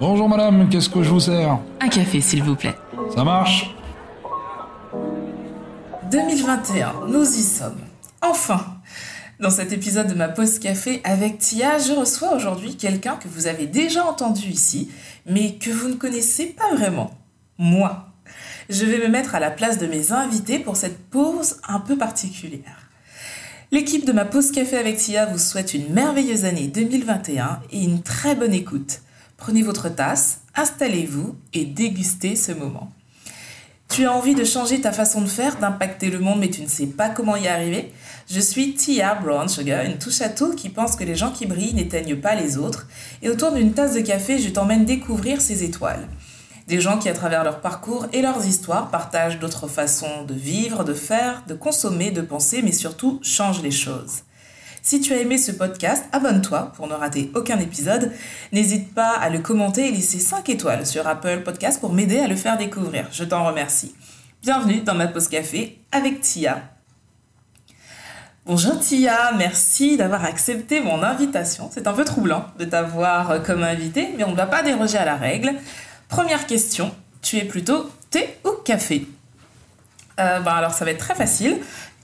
Bonjour madame, qu'est-ce que je vous sers? Un café, s'il vous plaît. Ça marche? 2021, nous y sommes. Enfin Dans cet épisode de ma pause café avec Tia, je reçois aujourd'hui quelqu'un que vous avez déjà entendu ici, mais que vous ne connaissez pas vraiment. Moi. Je vais me mettre à la place de mes invités pour cette pause un peu particulière. L'équipe de ma pause café avec Tia vous souhaite une merveilleuse année 2021 et une très bonne écoute. Prenez votre tasse, installez-vous et dégustez ce moment. Tu as envie de changer ta façon de faire, d'impacter le monde, mais tu ne sais pas comment y arriver? Je suis Tia Brown Sugar, une touche à tout qui pense que les gens qui brillent n'éteignent pas les autres. Et autour d'une tasse de café, je t'emmène découvrir ces étoiles. Des gens qui, à travers leur parcours et leurs histoires, partagent d'autres façons de vivre, de faire, de consommer, de penser, mais surtout changent les choses. Si tu as aimé ce podcast, abonne-toi pour ne rater aucun épisode. N'hésite pas à le commenter et laisser 5 étoiles sur Apple Podcast pour m'aider à le faire découvrir. Je t'en remercie. Bienvenue dans ma pause café avec Tia. Bonjour Tia, merci d'avoir accepté mon invitation. C'est un peu troublant de t'avoir comme invité, mais on ne va pas déroger à la règle. Première question, tu es plutôt thé ou café? Euh, bah alors ça va être très facile.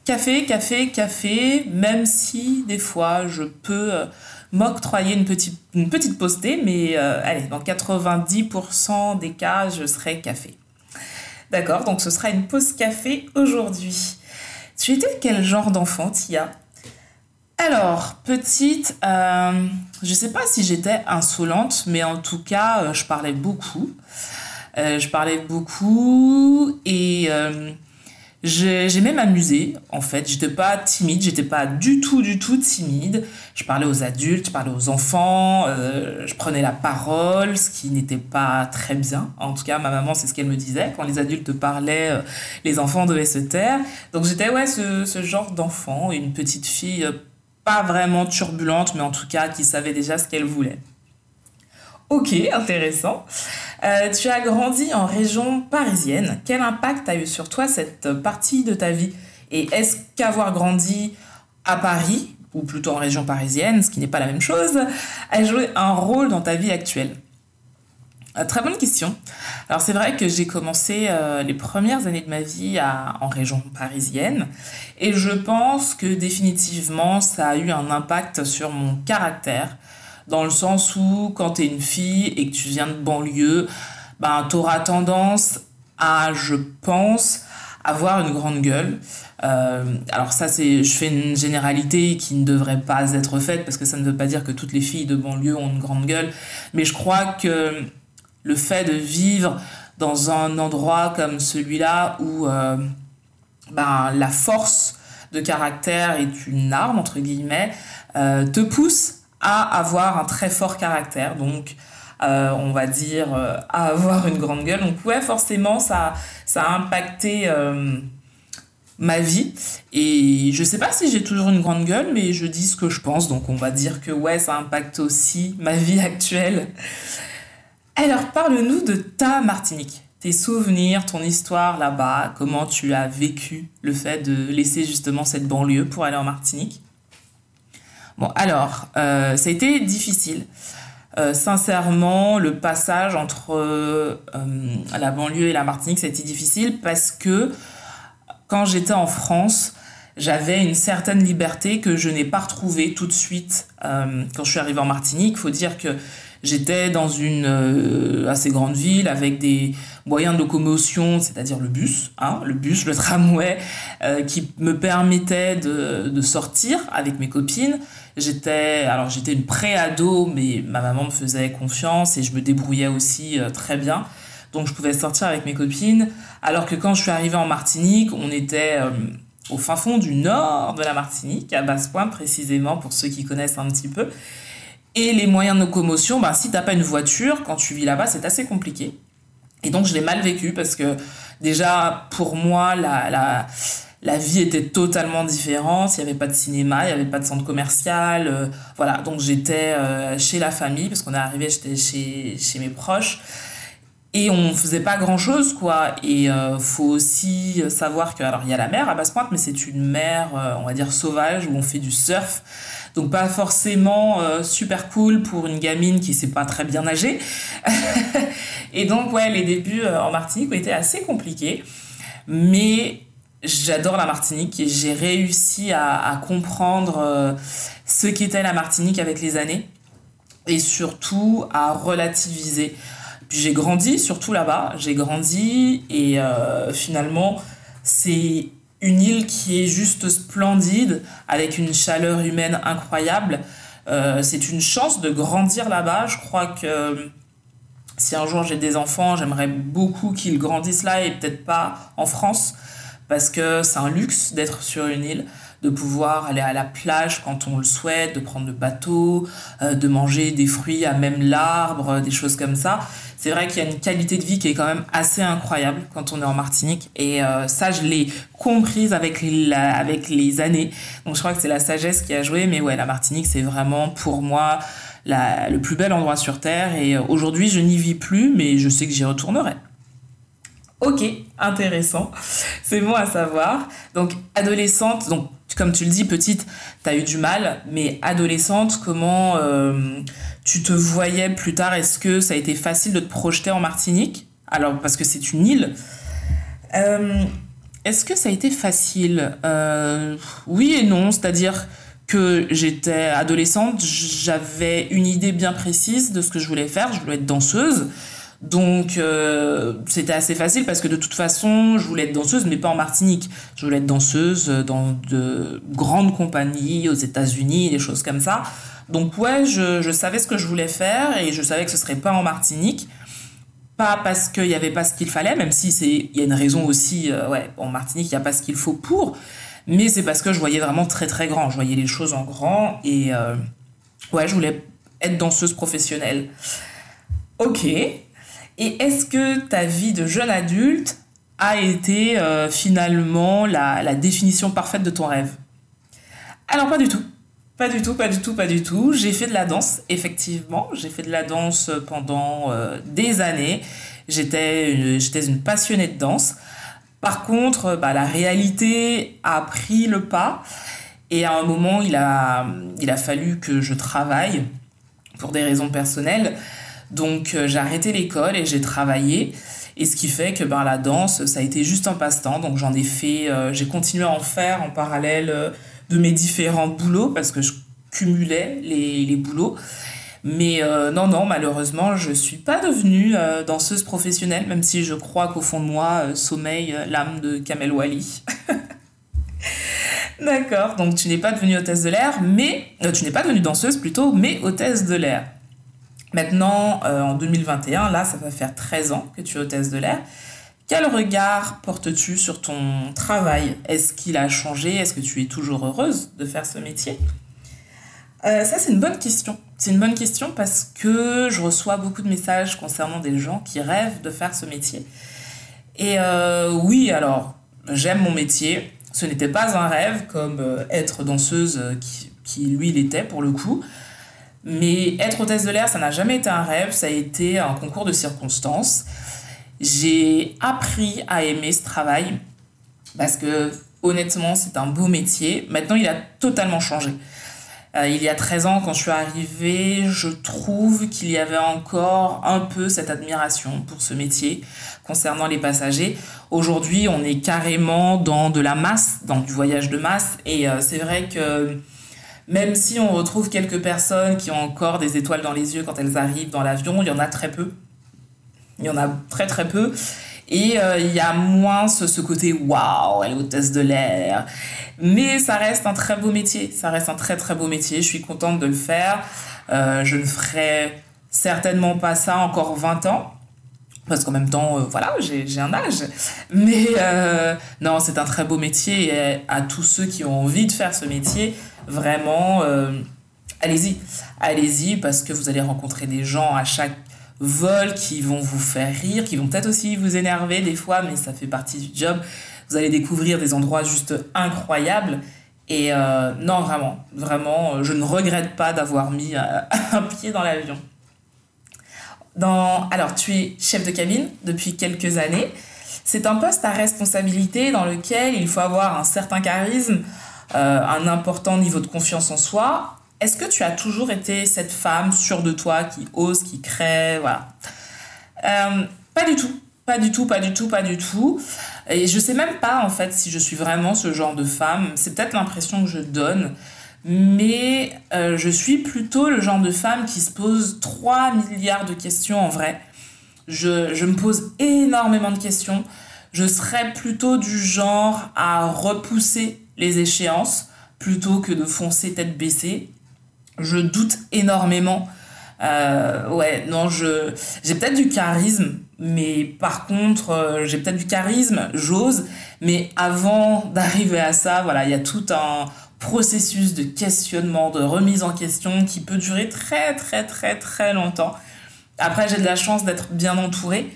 Café, café, café, même si des fois je peux euh, m'octroyer une petite, une petite pause thé, mais euh, allez, dans 90% des cas, je serai café. D'accord, donc ce sera une pause café aujourd'hui. Tu étais quel genre d'enfant, Tia? Alors, petite, euh, je sais pas si j'étais insolente, mais en tout cas, je parlais beaucoup. je parlais beaucoup et J'aimais m'amuser, en fait. J'étais pas timide, j'étais pas du tout, du tout timide. Je parlais aux adultes, je parlais aux enfants, euh, je prenais la parole, ce qui n'était pas très bien. En tout cas, ma maman, c'est ce qu'elle me disait. Quand les adultes parlaient, euh, les enfants devaient se taire. Donc j'étais, ouais, ce, ce genre d'enfant, une petite fille euh, pas vraiment turbulente, mais en tout cas qui savait déjà ce qu'elle voulait. Ok, intéressant. Euh, tu as grandi en région parisienne. Quel impact a eu sur toi cette partie de ta vie? Et est-ce qu'avoir grandi à Paris, ou plutôt en région parisienne, ce qui n'est pas la même chose, a joué un rôle dans ta vie actuelle? Très bonne question. Alors c'est vrai que j'ai commencé euh, les premières années de ma vie en région parisienne et je pense que définitivement ça a eu un impact sur mon caractère dans le sens où quand tu es une fille et que tu viens de banlieue, ben, tu auras tendance à, je pense, avoir une grande gueule. Euh, alors ça, c'est, je fais une généralité qui ne devrait pas être faite parce que ça ne veut pas dire que toutes les filles de banlieue ont une grande gueule, mais je crois que le fait de vivre dans un endroit comme celui-là où euh, ben, la force de caractère est une arme, entre guillemets, euh, te pousse à avoir un très fort caractère, donc euh, on va dire euh, à avoir une grande gueule. Donc ouais, forcément, ça, ça a impacté ma vie. Et je sais pas si j'ai toujours une grande gueule, mais je dis ce que je pense, donc on va dire que ouais, ça impacte aussi ma vie actuelle. Alors parle-nous de ta Martinique tes souvenirs, ton histoire là-bas, comment tu as vécu le fait de laisser justement cette banlieue pour aller en Martinique. Bon, alors, euh, ça a été difficile. Euh, sincèrement, le passage entre euh, la banlieue et la Martinique, ça a été difficile parce que quand j'étais en France, j'avais une certaine liberté que je n'ai pas retrouvée tout de suite quand je suis arrivée en Martinique. Il faut dire que j'étais dans une assez grande ville avec des moyens de locomotion, c'est-à-dire le bus, hein, le bus, le tramway, qui me permettait de, sortir avec mes copines, J'étais, alors j'étais une pré-ado, mais ma maman me faisait confiance et je me débrouillais aussi euh, très bien. Donc je pouvais sortir avec mes copines. Alors que quand je suis arrivée en Martinique, on était euh, au fin fond du nord de la Martinique, à Basse-Pointe précisément, pour ceux qui connaissent un petit peu. Et les moyens de locomotion, bah, si t'as pas une voiture, quand tu vis là-bas, c'est assez compliqué. Et donc je l'ai mal vécu parce que déjà, pour moi, la, la, la vie était totalement différente. Il n'y avait pas de cinéma, il n'y avait pas de centre commercial. Euh, voilà, donc j'étais euh, chez la famille, parce qu'on est arrivé, j'étais chez, chez mes proches. Et on faisait pas grand chose, quoi. Et euh, faut aussi savoir que, alors il y a la mer à Basse-Pointe, mais c'est une mer, euh, on va dire, sauvage, où on fait du surf. Donc pas forcément euh, super cool pour une gamine qui sait pas très bien nager. et donc, ouais, les débuts euh, en Martinique ont été assez compliqués. Mais j'adore la Martinique et j'ai réussi à, comprendre euh, ce qu'était la Martinique avec les années et surtout à relativiser. Puis j'ai grandi surtout là-bas, j'ai grandi et finalement c'est une île qui est juste splendide avec une chaleur humaine incroyable. Euh, c'est une chance de grandir là-bas. Je crois que si un jour j'ai des enfants, j'aimerais beaucoup qu'ils grandissent là et peut-être pas en France parce que c'est un luxe d'être sur une île de pouvoir aller à la plage quand on le souhaite, de prendre le bateau, euh, de manger des fruits à même l'arbre, des choses comme ça. C'est vrai qu'il y a une qualité de vie qui est quand même assez incroyable quand on est en Martinique et euh, ça je l'ai comprise avec la, avec les années. Donc je crois que c'est la sagesse qui a joué mais ouais la Martinique c'est vraiment pour moi le plus bel endroit sur terre et euh, aujourd'hui je n'y vis plus mais je sais que j'y retournerai. Ok, intéressant. C'est bon à savoir. Donc, adolescente, donc comme tu le dis, petite, tu as eu du mal, mais adolescente, comment euh, tu te voyais plus tard? Est-ce que ça a été facile de te projeter en Martinique? Alors, parce que c'est une île. Euh, Est-ce que ça a été facile? Euh, Oui et non, c'est-à-dire que j'étais adolescente, j'avais une idée bien précise de ce que je voulais faire, je voulais être danseuse. Donc euh, c'était assez facile parce que de toute façon, je voulais être danseuse, mais pas en Martinique. Je voulais être danseuse dans de grandes compagnies aux États-Unis, des choses comme ça. Donc ouais, je, savais ce que je voulais faire et je savais que ce serait pas en Martinique. Pas parce qu'il n'y avait pas ce qu'il fallait, même si il y a une raison aussi. Euh, ouais, en Martinique, il n'y a pas ce qu'il faut pour. Mais c'est parce que je voyais vraiment très très grand. Je voyais les choses en grand et euh, ouais, je voulais être danseuse professionnelle. Ok, et est-ce que ta vie de jeune adulte a été euh, finalement la, définition parfaite de ton rêve? Alors pas du tout. Pas du tout, pas du tout, pas du tout. J'ai fait de la danse, effectivement. J'ai fait de la danse pendant euh, des années. J'étais une, j'étais une passionnée de danse. Par contre, bah, la réalité a pris le pas. Et à un moment, il a, il a fallu que je travaille pour des raisons personnelles. Donc euh, j'ai arrêté l'école et j'ai travaillé. Et ce qui fait que ben, la danse, ça a été juste un passe-temps. Donc j'en ai fait, euh, j'ai continué à en faire en parallèle euh, de mes différents boulots parce que je cumulais les, les boulots. Mais non, non, malheureusement, je suis pas devenue danseuse professionnelle, même si je crois qu'au fond de moi sommeille l'âme de Kamel Wally. D'accord, donc tu n'es pas devenue hôtesse de l'air, mais tu n'es pas devenue danseuse plutôt, mais hôtesse de l'air. Maintenant, euh, en 2021, là, ça va faire 13 ans que tu es hôtesse de l'air. Quel regard portes-tu sur ton travail? Est-ce qu'il a changé? Est-ce que tu es toujours heureuse de faire ce métier? Euh, Ça, c'est une bonne question. C'est une bonne question parce que je reçois beaucoup de messages concernant des gens qui rêvent de faire ce métier. Et euh, oui, alors, j'aime mon métier. Ce n'était pas un rêve comme euh, être danseuse qui, qui, lui, l'était pour le coup. Mais être hôtesse de l'air, ça n'a jamais été un rêve, ça a été un concours de circonstances. J'ai appris à aimer ce travail parce que honnêtement, c'est un beau métier. Maintenant, il a totalement changé. Euh, il y a 13 ans, quand je suis arrivée, je trouve qu'il y avait encore un peu cette admiration pour ce métier concernant les passagers. Aujourd'hui, on est carrément dans de la masse, dans du voyage de masse. Et euh, c'est vrai que même si on retrouve quelques personnes qui ont encore des étoiles dans les yeux quand elles arrivent dans l'avion, il y en a très peu. Il y en a très très peu. Et euh, il y a moins ce, côté waouh, elle est hôtesse de l'air. Mais ça reste un très beau métier. Ça reste un très très beau métier. Je suis contente de le faire. Euh, je ne ferai certainement pas ça encore 20 ans. Parce qu'en même temps, euh, voilà, j'ai un âge. Mais non, c'est un très beau métier. Et à tous ceux qui ont envie de faire ce métier, vraiment, euh, allez-y. Allez-y parce que vous allez rencontrer des gens à chaque vol qui vont vous faire rire, qui vont peut-être aussi vous énerver des fois, mais ça fait partie du job. Vous allez découvrir des endroits juste incroyables. Et euh, non, vraiment, vraiment, je ne regrette pas d'avoir mis un pied dans l'avion. Dans... Alors, tu es chef de cabine depuis quelques années. C'est un poste à responsabilité dans lequel il faut avoir un certain charisme, euh, un important niveau de confiance en soi. Est-ce que tu as toujours été cette femme sûre de toi, qui ose, qui crée, voilà euh, Pas du tout. Pas du tout, pas du tout, pas du tout. Et je sais même pas en fait si je suis vraiment ce genre de femme. C'est peut-être l'impression que je donne. Mais euh, je suis plutôt le genre de femme qui se pose 3 milliards de questions en vrai. Je me pose énormément de questions. Je serais plutôt du genre à repousser les échéances plutôt que de foncer tête baissée. Je doute énormément. Euh, ouais, non, je j'ai peut-être du charisme, mais par contre, euh, j'ai peut-être du charisme, j'ose, mais avant d'arriver à ça, voilà, il y a tout un processus de questionnement, de remise en question qui peut durer très très très très longtemps. Après, j'ai de la chance d'être bien entourée,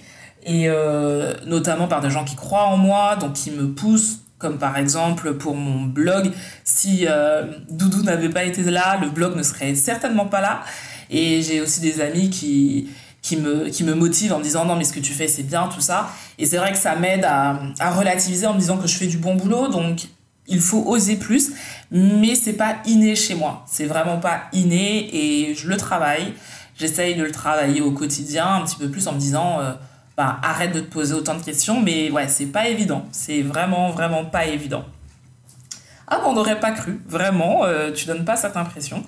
et euh, notamment par des gens qui croient en moi, donc qui me poussent, comme par exemple pour mon blog. Si euh, Doudou n'avait pas été là, le blog ne serait certainement pas là. Et j'ai aussi des amis qui, qui me, qui me motive en me disant non mais ce que tu fais c'est bien tout ça et c'est vrai que ça m'aide à, à, relativiser en me disant que je fais du bon boulot donc il faut oser plus mais c'est pas inné chez moi c'est vraiment pas inné et je le travaille j'essaye de le travailler au quotidien un petit peu plus en me disant euh, bah, arrête de te poser autant de questions mais ouais c'est pas évident c'est vraiment vraiment pas évident ah, on n'aurait pas cru, vraiment, euh, tu donnes pas cette impression.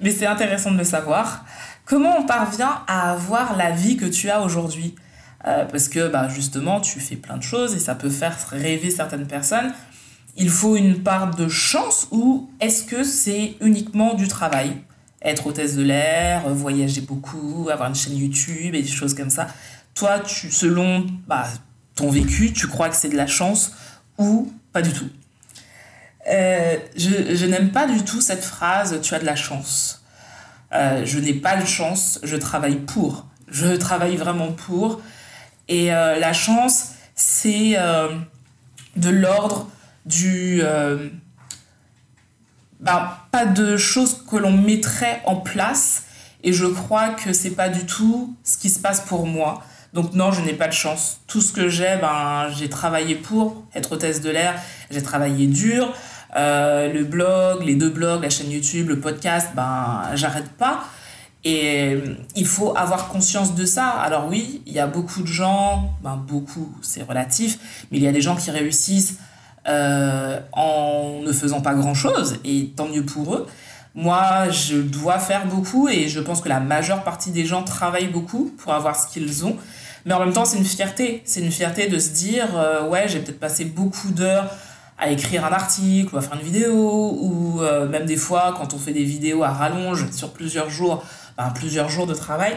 Mais c'est intéressant de le savoir. Comment on parvient à avoir la vie que tu as aujourd'hui? Euh, Parce que bah, justement, tu fais plein de choses et ça peut faire rêver certaines personnes. Il faut une part de chance ou est-ce que c'est uniquement du travail? Être hôtesse de l'air, voyager beaucoup, avoir une chaîne YouTube et des choses comme ça. Toi, tu, selon bah, ton vécu, tu crois que c'est de la chance ou pas du tout? Euh, je, n'aime pas du tout cette phrase tu as de la chance. Euh, je n'ai pas de chance, je travaille pour. Je travaille vraiment pour. Et euh, la chance, c'est de l'ordre du... Bah, pas de choses que l'on mettrait en place. Et je crois que c'est pas du tout ce qui se passe pour moi. Donc non, je n'ai pas de chance. Tout ce que j'ai, ben, j'ai travaillé pour être hôtesse de l'air. J'ai travaillé dur. Euh, le blog, les deux blogs, la chaîne YouTube, le podcast, ben, j'arrête pas. Et euh, il faut avoir conscience de ça. Alors oui, il y a beaucoup de gens, ben beaucoup, c'est relatif, mais il y a des gens qui réussissent euh, en ne faisant pas grand-chose, et tant mieux pour eux. Moi, je dois faire beaucoup, et je pense que la majeure partie des gens travaillent beaucoup pour avoir ce qu'ils ont. Mais en même temps, c'est une fierté. C'est une fierté de se dire, ouais, j'ai peut-être passé beaucoup d'heures à écrire un article ou à faire une vidéo ou euh, même des fois quand on fait des vidéos à rallonge sur plusieurs jours, ben, plusieurs jours de travail.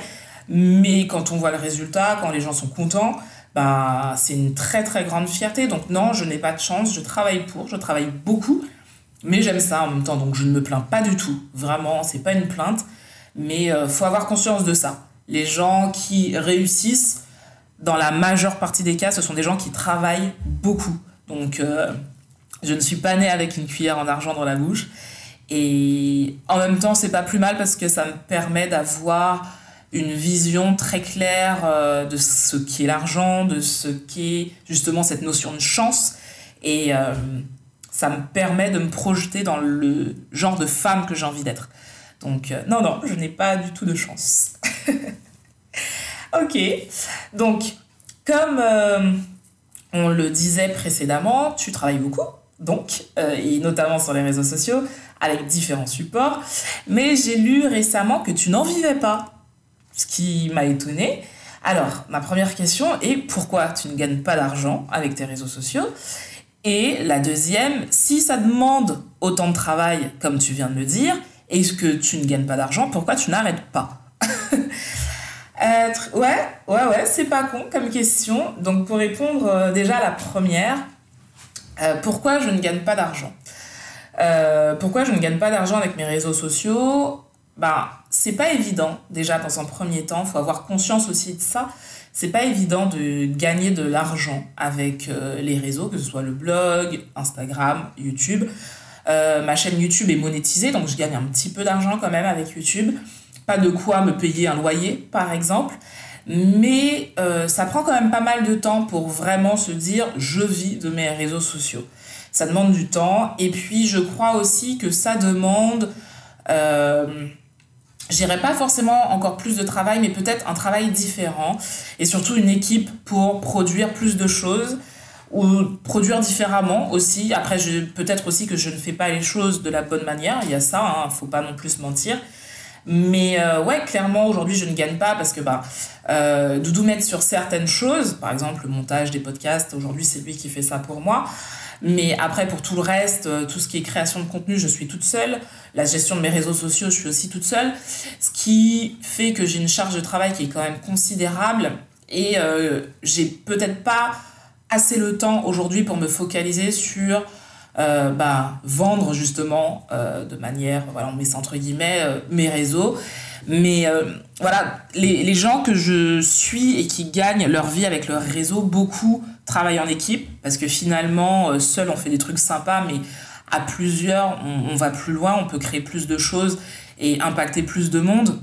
Mais quand on voit le résultat, quand les gens sont contents, ben, c'est une très très grande fierté. Donc non, je n'ai pas de chance, je travaille pour, je travaille beaucoup, mais j'aime ça en même temps. Donc je ne me plains pas du tout. Vraiment, c'est pas une plainte, mais euh, faut avoir conscience de ça. Les gens qui réussissent, dans la majeure partie des cas, ce sont des gens qui travaillent beaucoup. Donc euh, je ne suis pas née avec une cuillère en argent dans la bouche. Et en même temps, c'est pas plus mal parce que ça me permet d'avoir une vision très claire euh, de ce qu'est l'argent, de ce qu'est justement cette notion de chance. Et euh, ça me permet de me projeter dans le genre de femme que j'ai envie d'être. Donc, non, non, je n'ai pas du tout de chance. ok. Donc, comme on le disait précédemment, tu travailles beaucoup donc, euh, et notamment sur les réseaux sociaux, avec différents supports. Mais j'ai lu récemment que tu n'en vivais pas, ce qui m'a étonné. Alors, ma première question est pourquoi tu ne gagnes pas d'argent avec tes réseaux sociaux? Et la deuxième, si ça demande autant de travail, comme tu viens de le dire, et que tu ne gagnes pas d'argent, pourquoi tu n'arrêtes pas? Ouais, ouais, ouais, c'est pas con comme question. Donc, pour répondre euh, déjà à la première, euh, pourquoi je ne gagne pas d'argent? Euh, Pourquoi je ne gagne pas d'argent avec mes réseaux sociaux? Ben, c'est pas évident déjà dans un premier temps, faut avoir conscience aussi de ça. C'est pas évident de gagner de l'argent avec les réseaux, que ce soit le blog, Instagram, YouTube. ma chaîne YouTube est monétisée, donc je gagne un petit peu d'argent quand même avec YouTube. Pas de quoi me payer un loyer, par exemple. mais euh, ça prend quand même pas mal de temps pour vraiment se dire je vis de mes réseaux sociaux. Ça demande du temps et puis je crois aussi que ça demande, euh, j'irai pas forcément encore plus de travail, mais peut-être un travail différent et surtout une équipe pour produire plus de choses ou produire différemment aussi. Après, peut-être aussi que je ne fais pas les choses de la bonne manière, il y a ça, hein, faut pas non plus mentir. Mais euh, ouais, clairement, aujourd'hui, je ne gagne pas parce que bah, euh, Doudou m'aide sur certaines choses. Par exemple, le montage des podcasts, aujourd'hui, c'est lui qui fait ça pour moi. Mais après, pour tout le reste, euh, tout ce qui est création de contenu, je suis toute seule. La gestion de mes réseaux sociaux, je suis aussi toute seule. Ce qui fait que j'ai une charge de travail qui est quand même considérable. Et euh, j'ai peut-être pas assez le temps aujourd'hui pour me focaliser sur euh, bah, vendre justement euh, de manière, voilà, on met entre guillemets, euh, mes réseaux. Mais voilà, les, les, gens que je suis et qui gagnent leur vie avec leur réseau, beaucoup travaillent en équipe parce que finalement, seul on fait des trucs sympas, mais à plusieurs, on va plus loin, on peut créer plus de choses et impacter plus de monde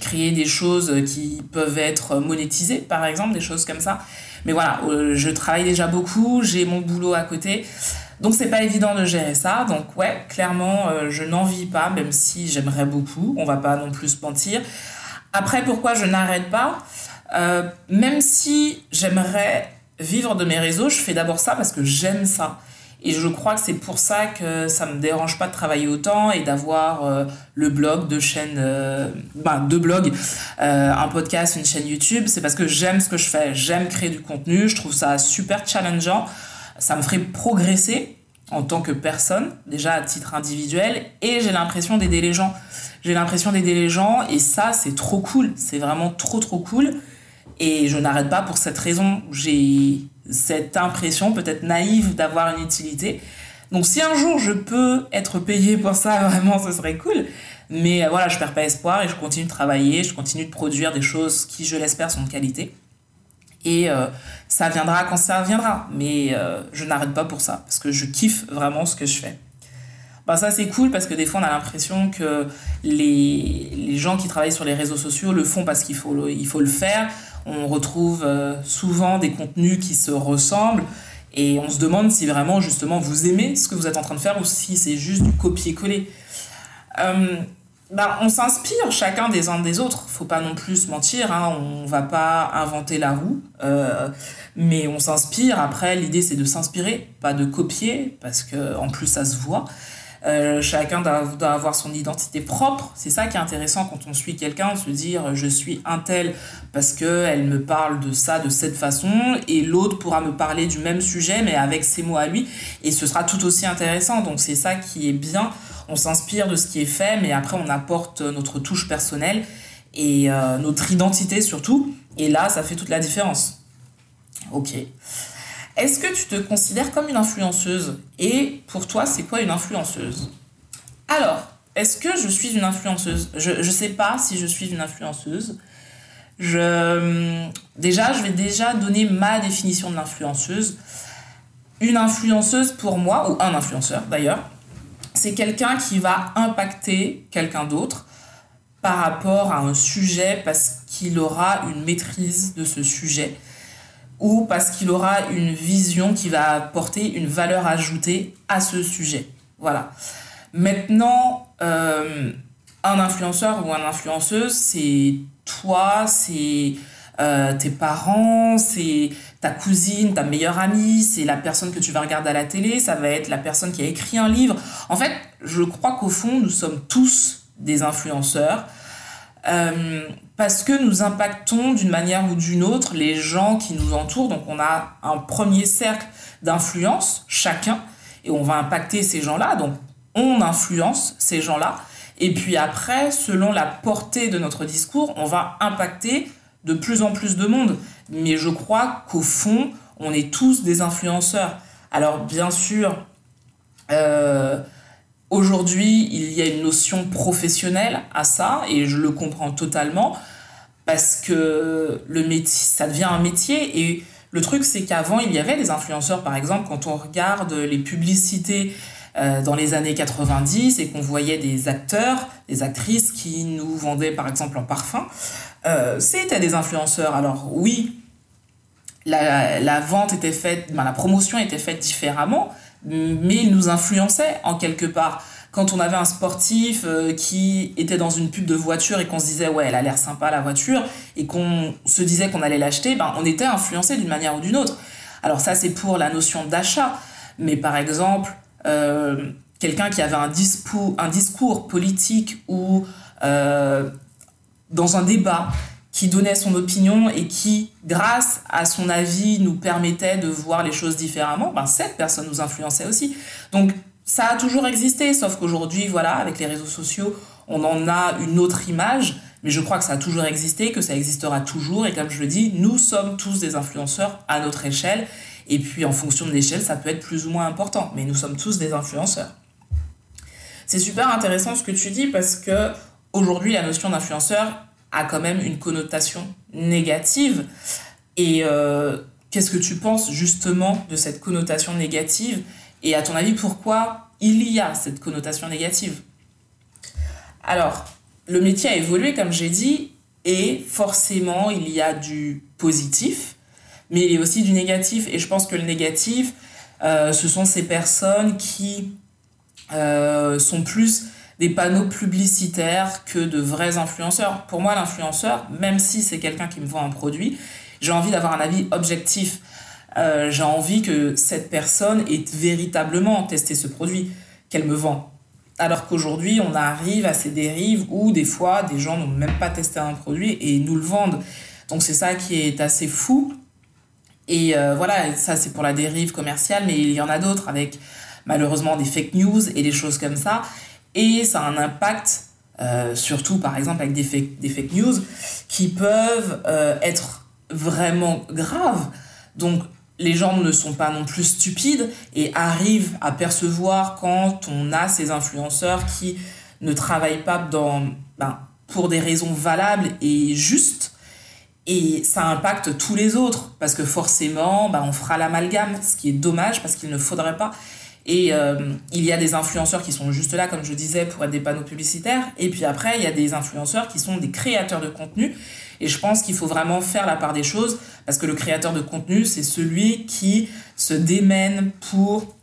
créer des choses qui peuvent être monétisées, par exemple, des choses comme ça. Mais voilà, je travaille déjà beaucoup, j'ai mon boulot à côté. Donc c'est pas évident de gérer ça. Donc ouais, clairement, euh, je n'en vis pas, même si j'aimerais beaucoup. On va pas non plus se mentir. Après, pourquoi je n'arrête pas? Euh, Même si j'aimerais vivre de mes réseaux, je fais d'abord ça parce que j'aime ça. Et je crois que c'est pour ça que ça me dérange pas de travailler autant et d'avoir euh, le blog, deux chaînes, ben, deux blogs, un podcast, une chaîne YouTube. C'est parce que j'aime ce que je fais. J'aime créer du contenu. Je trouve ça super challengeant ça me ferait progresser en tant que personne, déjà à titre individuel, et j'ai l'impression d'aider les gens. J'ai l'impression d'aider les gens, et ça, c'est trop cool. C'est vraiment trop, trop cool. Et je n'arrête pas pour cette raison. J'ai cette impression, peut-être naïve, d'avoir une utilité. Donc si un jour je peux être payé pour ça, vraiment, ce serait cool. Mais euh, voilà, je perds pas espoir et je continue de travailler, je continue de produire des choses qui, je l'espère, sont de qualité. Et euh, ça viendra quand ça viendra. Mais euh, je n'arrête pas pour ça, parce que je kiffe vraiment ce que je fais. Bah, ça, c'est cool parce que des fois, on a l'impression que les, les, gens qui travaillent sur les réseaux sociaux le font parce qu'il faut le, il faut le faire. On retrouve euh, souvent des contenus qui se ressemblent. Et on se demande si vraiment, justement, vous aimez ce que vous êtes en train de faire ou si c'est juste du copier-coller. Bah, on s'inspire chacun des uns des autres. Faut pas non plus mentir, hein, on va pas inventer la roue, euh, mais on s'inspire. Après, l'idée c'est de s'inspirer, pas de copier, parce que en plus ça se voit. Euh, chacun doit, avoir son identité propre. C'est ça qui est intéressant quand on suit quelqu'un, se dire je suis un tel parce que elle me parle de ça de cette façon et l'autre pourra me parler du même sujet mais avec ses mots à lui et ce sera tout aussi intéressant. Donc c'est ça qui est bien on s'inspire de ce qui est fait, mais après on apporte notre touche personnelle et euh, notre identité surtout. Et là, ça fait toute la différence. Ok. Est-ce que tu te considères comme une influenceuse? Et pour toi, c'est quoi une influenceuse? Alors, est-ce que je suis une influenceuse? Je ne sais pas si je suis une influenceuse. Je, déjà, je vais déjà donner ma définition de l'influenceuse. Une influenceuse pour moi, ou un influenceur d'ailleurs, c'est quelqu'un qui va impacter quelqu'un d'autre par rapport à un sujet parce qu'il aura une maîtrise de ce sujet ou parce qu'il aura une vision qui va apporter une valeur ajoutée à ce sujet. Voilà. Maintenant, euh, un influenceur ou une influenceuse, c'est toi, c'est euh, tes parents, c'est ta cousine, ta meilleure amie, c'est la personne que tu vas regarder à la télé, ça va être la personne qui a écrit un livre. En fait, je crois qu'au fond, nous sommes tous des influenceurs euh, parce que nous impactons d'une manière ou d'une autre les gens qui nous entourent. Donc on a un premier cercle d'influence, chacun, et on va impacter ces gens-là. Donc on influence ces gens-là. Et puis après, selon la portée de notre discours, on va impacter de plus en plus de monde mais je crois qu'au fond, on est tous des influenceurs. Alors bien sûr, euh, aujourd'hui, il y a une notion professionnelle à ça, et je le comprends totalement, parce que le métier, ça devient un métier, et le truc, c'est qu'avant, il y avait des influenceurs, par exemple, quand on regarde les publicités euh, dans les années 90 et qu'on voyait des acteurs, des actrices qui nous vendaient par exemple un parfum, euh, c'était des influenceurs. Alors oui, la, vente était faite, ben, la promotion était faite différemment, mais ils nous influençaient en quelque part. Quand on avait un sportif euh, qui était dans une pub de voiture et qu'on se disait ouais elle a l'air sympa la voiture et qu'on se disait qu'on allait l'acheter, ben, on était influencé d'une manière ou d'une autre. Alors ça c'est pour la notion d'achat, mais par exemple euh, quelqu'un qui avait un discours, un discours politique ou dans un débat qui donnait son opinion et qui, grâce à son avis, nous permettait de voir les choses différemment, ben, cette personne nous influençait aussi. Donc ça a toujours existé, sauf qu'aujourd'hui, voilà, avec les réseaux sociaux, on en a une autre image, mais je crois que ça a toujours existé, que ça existera toujours, et comme je le dis, nous sommes tous des influenceurs à notre échelle, et puis en fonction de l'échelle, ça peut être plus ou moins important, mais nous sommes tous des influenceurs. C'est super intéressant ce que tu dis parce que aujourd'hui la notion d'influenceur a quand même une connotation négative. Et euh, qu'est-ce que tu penses justement de cette connotation négative? Et à ton avis, pourquoi il y a cette connotation négative? Alors, le métier a évolué, comme j'ai dit, et forcément, il y a du positif, mais il y a aussi du négatif. Et je pense que le négatif, euh, ce sont ces personnes qui euh, sont plus des panneaux publicitaires que de vrais influenceurs. Pour moi, l'influenceur, même si c'est quelqu'un qui me vend un produit, j'ai envie d'avoir un avis objectif. Euh, j'ai envie que cette personne ait véritablement testé ce produit qu'elle me vend. Alors qu'aujourd'hui, on arrive à ces dérives où des fois, des gens n'ont même pas testé un produit et nous le vendent. Donc c'est ça qui est assez fou. Et euh, voilà, ça c'est pour la dérive commerciale, mais il y en a d'autres avec malheureusement des fake news et des choses comme ça. Et ça a un impact, euh, surtout par exemple avec des fake, des fake news, qui peuvent euh, être vraiment graves. Donc les gens ne sont pas non plus stupides et arrivent à percevoir quand on a ces influenceurs qui ne travaillent pas dans, ben, pour des raisons valables et justes. Et ça impacte tous les autres parce que forcément, ben, on fera l'amalgame, ce qui est dommage parce qu'il ne faudrait pas. Et euh, il y a des influenceurs qui sont juste là, comme je disais, pour être des panneaux publicitaires. Et puis après, il y a des influenceurs qui sont des créateurs de contenu. Et je pense qu'il faut vraiment faire la part des choses, parce que le créateur de contenu, c'est celui qui se démène pour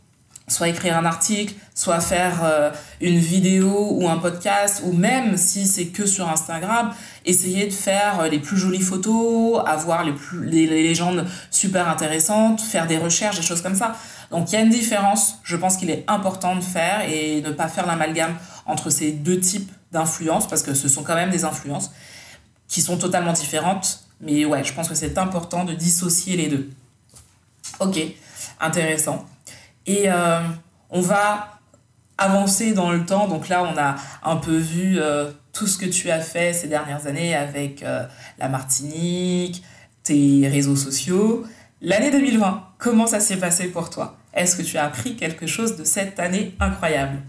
soit écrire un article, soit faire euh, une vidéo ou un podcast, ou même si c'est que sur Instagram, essayer de faire euh, les plus jolies photos, avoir les, plus, les légendes super intéressantes, faire des recherches, des choses comme ça. Donc il y a une différence, je pense qu'il est important de faire et ne pas faire l'amalgame entre ces deux types d'influences, parce que ce sont quand même des influences qui sont totalement différentes. Mais ouais, je pense que c'est important de dissocier les deux. Ok, intéressant. Et euh, on va avancer dans le temps. Donc là, on a un peu vu euh, tout ce que tu as fait ces dernières années avec euh, la Martinique, tes réseaux sociaux. L'année 2020, comment ça s'est passé pour toi? Est-ce que tu as appris quelque chose de cette année incroyable?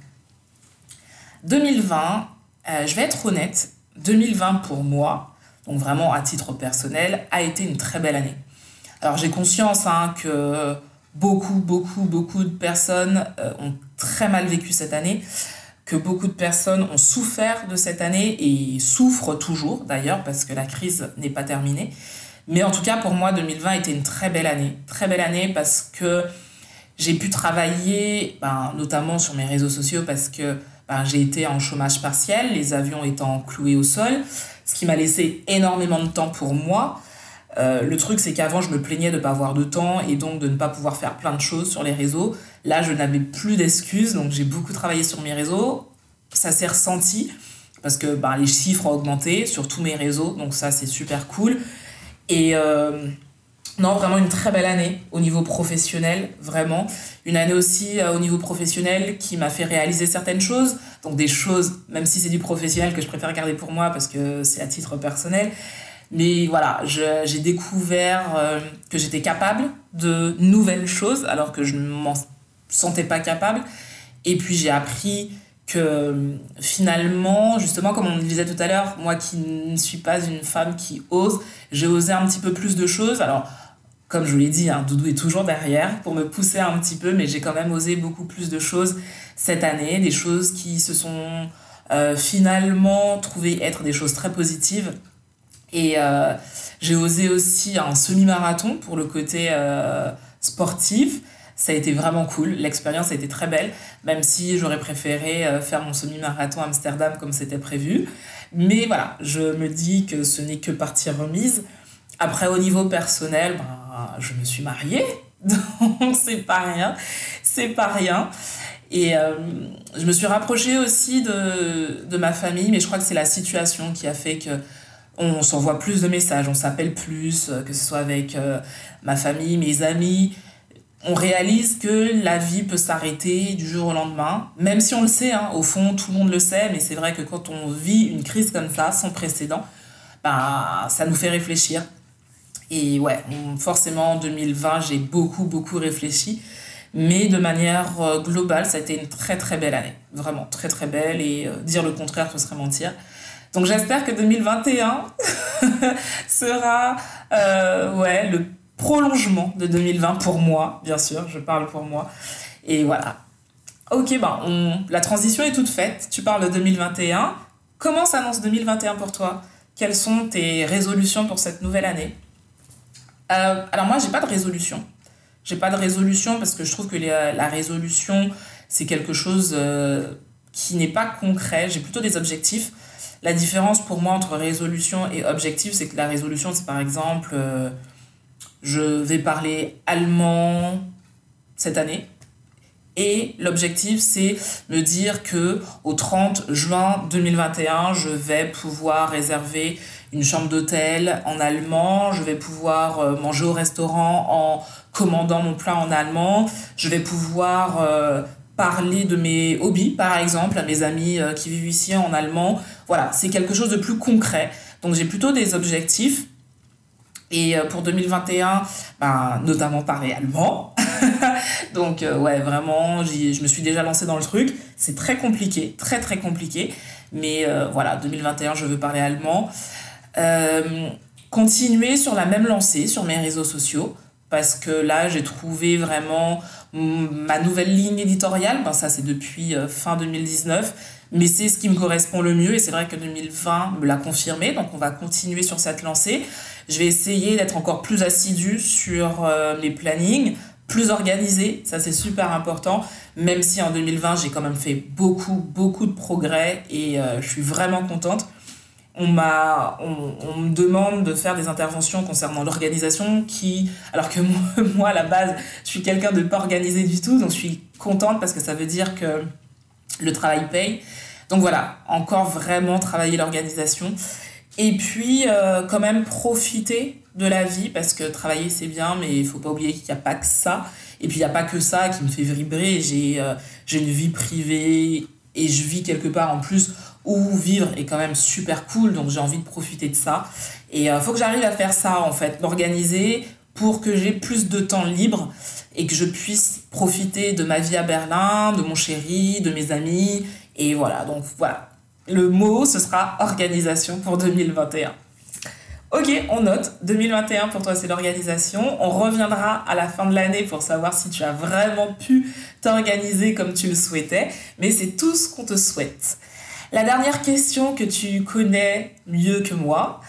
2020, euh, je vais être honnête, 2020 pour moi, donc vraiment à titre personnel, a été une très belle année. Alors j'ai conscience hein, que beaucoup, beaucoup, beaucoup de personnes euh, ont très mal vécu cette année, que beaucoup de personnes ont souffert de cette année et souffrent toujours d'ailleurs parce que la crise n'est pas terminée. Mais en tout cas pour moi 2020 a été une très belle année, très belle année parce que j'ai pu travailler ben, notamment sur mes réseaux sociaux parce que ben, j'ai été en chômage partiel, les avions étant cloués au sol, ce qui m'a laissé énormément de temps pour moi. Euh, le truc, c'est qu'avant, je me plaignais de ne pas avoir de temps et donc de ne pas pouvoir faire plein de choses sur les réseaux. Là, je n'avais plus d'excuses, donc j'ai beaucoup travaillé sur mes réseaux. Ça s'est ressenti parce que ben, les chiffres ont augmenté sur tous mes réseaux, donc ça, c'est super cool. Et euh, non, vraiment une très belle année au niveau professionnel, vraiment. Une année aussi euh, au niveau professionnel qui m'a fait réaliser certaines choses. Donc des choses, même si c'est du professionnel, que je préfère garder pour moi parce que c'est à titre personnel. Mais voilà, j'ai découvert euh, que j'étais capable de nouvelles choses alors que je ne m'en sentais pas capable. Et puis j'ai appris que finalement, justement, comme on le disait tout à l'heure, moi qui ne suis pas une femme qui ose, j'ai osé un petit peu plus de choses. Alors, comme je vous l'ai dit, hein, Doudou est toujours derrière pour me pousser un petit peu, mais j'ai quand même osé beaucoup plus de choses cette année, des choses qui se sont euh, finalement trouvées être des choses très positives. Et euh, j'ai osé aussi un semi-marathon pour le côté euh, sportif. Ça a été vraiment cool. L'expérience a été très belle, même si j'aurais préféré faire mon semi-marathon à Amsterdam comme c'était prévu. Mais voilà, je me dis que ce n'est que partie remise. Après, au niveau personnel, ben, je me suis mariée, donc c'est pas rien. C'est pas rien. Et euh, je me suis rapprochée aussi de, de, ma famille, mais je crois que c'est la situation qui a fait que on s'envoie plus de messages, on s'appelle plus, euh, que ce soit avec euh, ma famille, mes amis. On réalise que la vie peut s'arrêter du jour au lendemain, même si on le sait, hein, au fond, tout le monde le sait, mais c'est vrai que quand on vit une crise comme ça, sans précédent, ben, ça nous fait réfléchir. Et ouais, forcément, en 2020, j'ai beaucoup, beaucoup réfléchi. Mais de manière euh, globale, ça a été une très, très belle année. Vraiment très, très belle. Et euh, dire le contraire, ce serait mentir. Donc j'espère que 2021 sera euh, ouais, le prolongement de 2020 pour moi, bien sûr, je parle pour moi. Et voilà. Ok, ben la transition est toute faite. Tu parles de 2021. Comment s'annonce 2021 pour toi? Quelles sont tes résolutions pour cette nouvelle année? Euh, alors moi, j'ai pas de résolution. J'ai pas de résolution parce que je trouve que la résolution, c'est quelque chose euh, qui n'est pas concret. J'ai plutôt des objectifs. La différence pour moi entre résolution et objectif, c'est que la résolution, c'est par exemple, euh, je vais parler allemand cette année. Et l'objectif, c'est me dire que au 30 juin 2021, je vais pouvoir réserver une chambre d'hôtel en allemand, je vais pouvoir euh, manger au restaurant en commandant mon plat en allemand, je vais pouvoir euh, parler de mes hobbies, par exemple, à mes amis euh, qui vivent ici en allemand. Voilà, c'est quelque chose de plus concret. Donc j'ai plutôt des objectifs. Et pour 2021, ben, notamment parler allemand. Donc ouais, vraiment, je me suis déjà lancée dans le truc. C'est très compliqué, très très compliqué. Mais voilà, 2021, je veux parler allemand. Euh, continuer sur la même lancée sur mes réseaux sociaux parce que là j'ai trouvé vraiment ma nouvelle ligne éditoriale, ben, ça c'est depuis euh, fin 2019, mais c'est ce qui me correspond le mieux et c'est vrai que 2020 me l'a confirmé, donc on va continuer sur cette lancée. Je vais essayer d'être encore plus assidue sur euh, mes plannings, plus organisée, ça c'est super important, même si en 2020 j'ai quand même fait beaucoup, beaucoup de progrès et je suis vraiment contente on, m'a, on, me demande de faire des interventions concernant l'organisation qui, alors que moi, à la base, je suis quelqu'un de pas organisé du tout, donc je suis contente parce que ça veut dire que le travail paye. Donc voilà, encore vraiment travailler l'organisation. Et puis, euh, quand même, profiter de la vie parce que travailler c'est bien, mais il faut pas oublier qu'il n'y a pas que ça. Et puis, il n'y a pas que ça qui me fait vibrer. J'ai, euh, une vie privée et je vis quelque part en plus où vivre est quand même super cool, donc j'ai envie de profiter de ça. Et il euh, faut que j'arrive à faire ça en fait, m'organiser pour que j'ai plus de temps libre et que je puisse profiter de ma vie à Berlin, de mon chéri, de mes amis. Et voilà, donc voilà. Le mot, ce sera organisation pour 2021. Ok, on note. 2021 pour toi, c'est l'organisation. On reviendra à la fin de l'année pour savoir si tu as vraiment pu t'organiser comme tu le souhaitais. Mais c'est tout ce qu'on te souhaite. La dernière question que tu connais mieux que moi,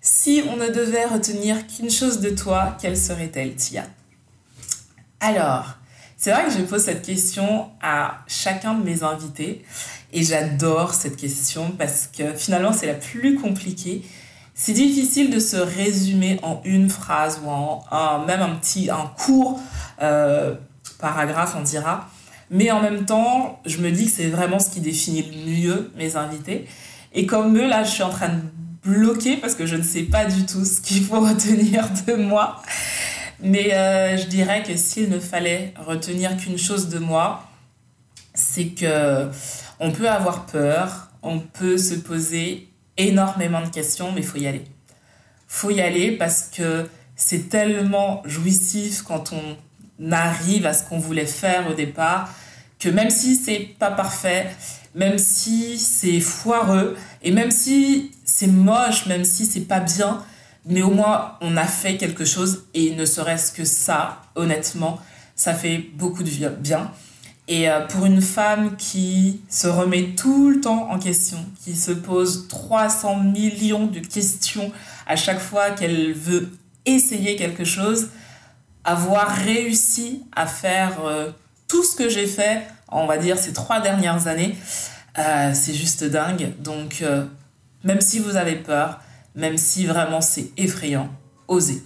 si on ne devait retenir qu'une chose de toi, quelle serait-elle, Tia? Alors, c'est vrai que je pose cette question à chacun de mes invités et j'adore cette question parce que finalement c'est la plus compliquée. C'est difficile de se résumer en une phrase ou en un, même un petit, un court euh, paragraphe, on dira. Mais en même temps, je me dis que c'est vraiment ce qui définit le mieux mes invités. Et comme eux, là, je suis en train de bloquer parce que je ne sais pas du tout ce qu'il faut retenir de moi. Mais euh, je dirais que s'il ne fallait retenir qu'une chose de moi, c'est que on peut avoir peur, on peut se poser énormément de questions, mais faut y aller. faut y aller parce que c'est tellement jouissif quand on arrive à ce qu'on voulait faire au départ, que même si c'est pas parfait, même si c'est foireux, et même si c'est moche, même si c'est pas bien, Mais au moins, on a fait quelque chose et ne serait-ce que ça, honnêtement, ça fait beaucoup de bien. Et euh, pour une femme qui se remet tout le temps en question, qui se pose 300 millions de questions à chaque fois qu'elle veut essayer quelque chose, avoir réussi à faire euh, tout ce que j'ai fait, on va dire, ces trois dernières années, euh, c'est juste dingue. Donc, même si vous avez peur, même si vraiment c'est effrayant, osez.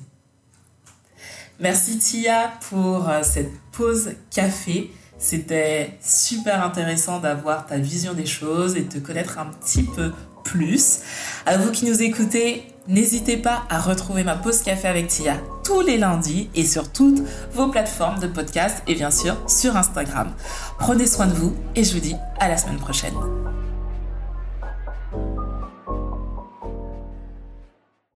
Merci Tia pour cette pause café. C'était super intéressant d'avoir ta vision des choses et de te connaître un petit peu plus. À vous qui nous écoutez, n'hésitez pas à retrouver ma pause café avec Tia tous les lundis et sur toutes vos plateformes de podcast et bien sûr sur Instagram. Prenez soin de vous et je vous dis à la semaine prochaine.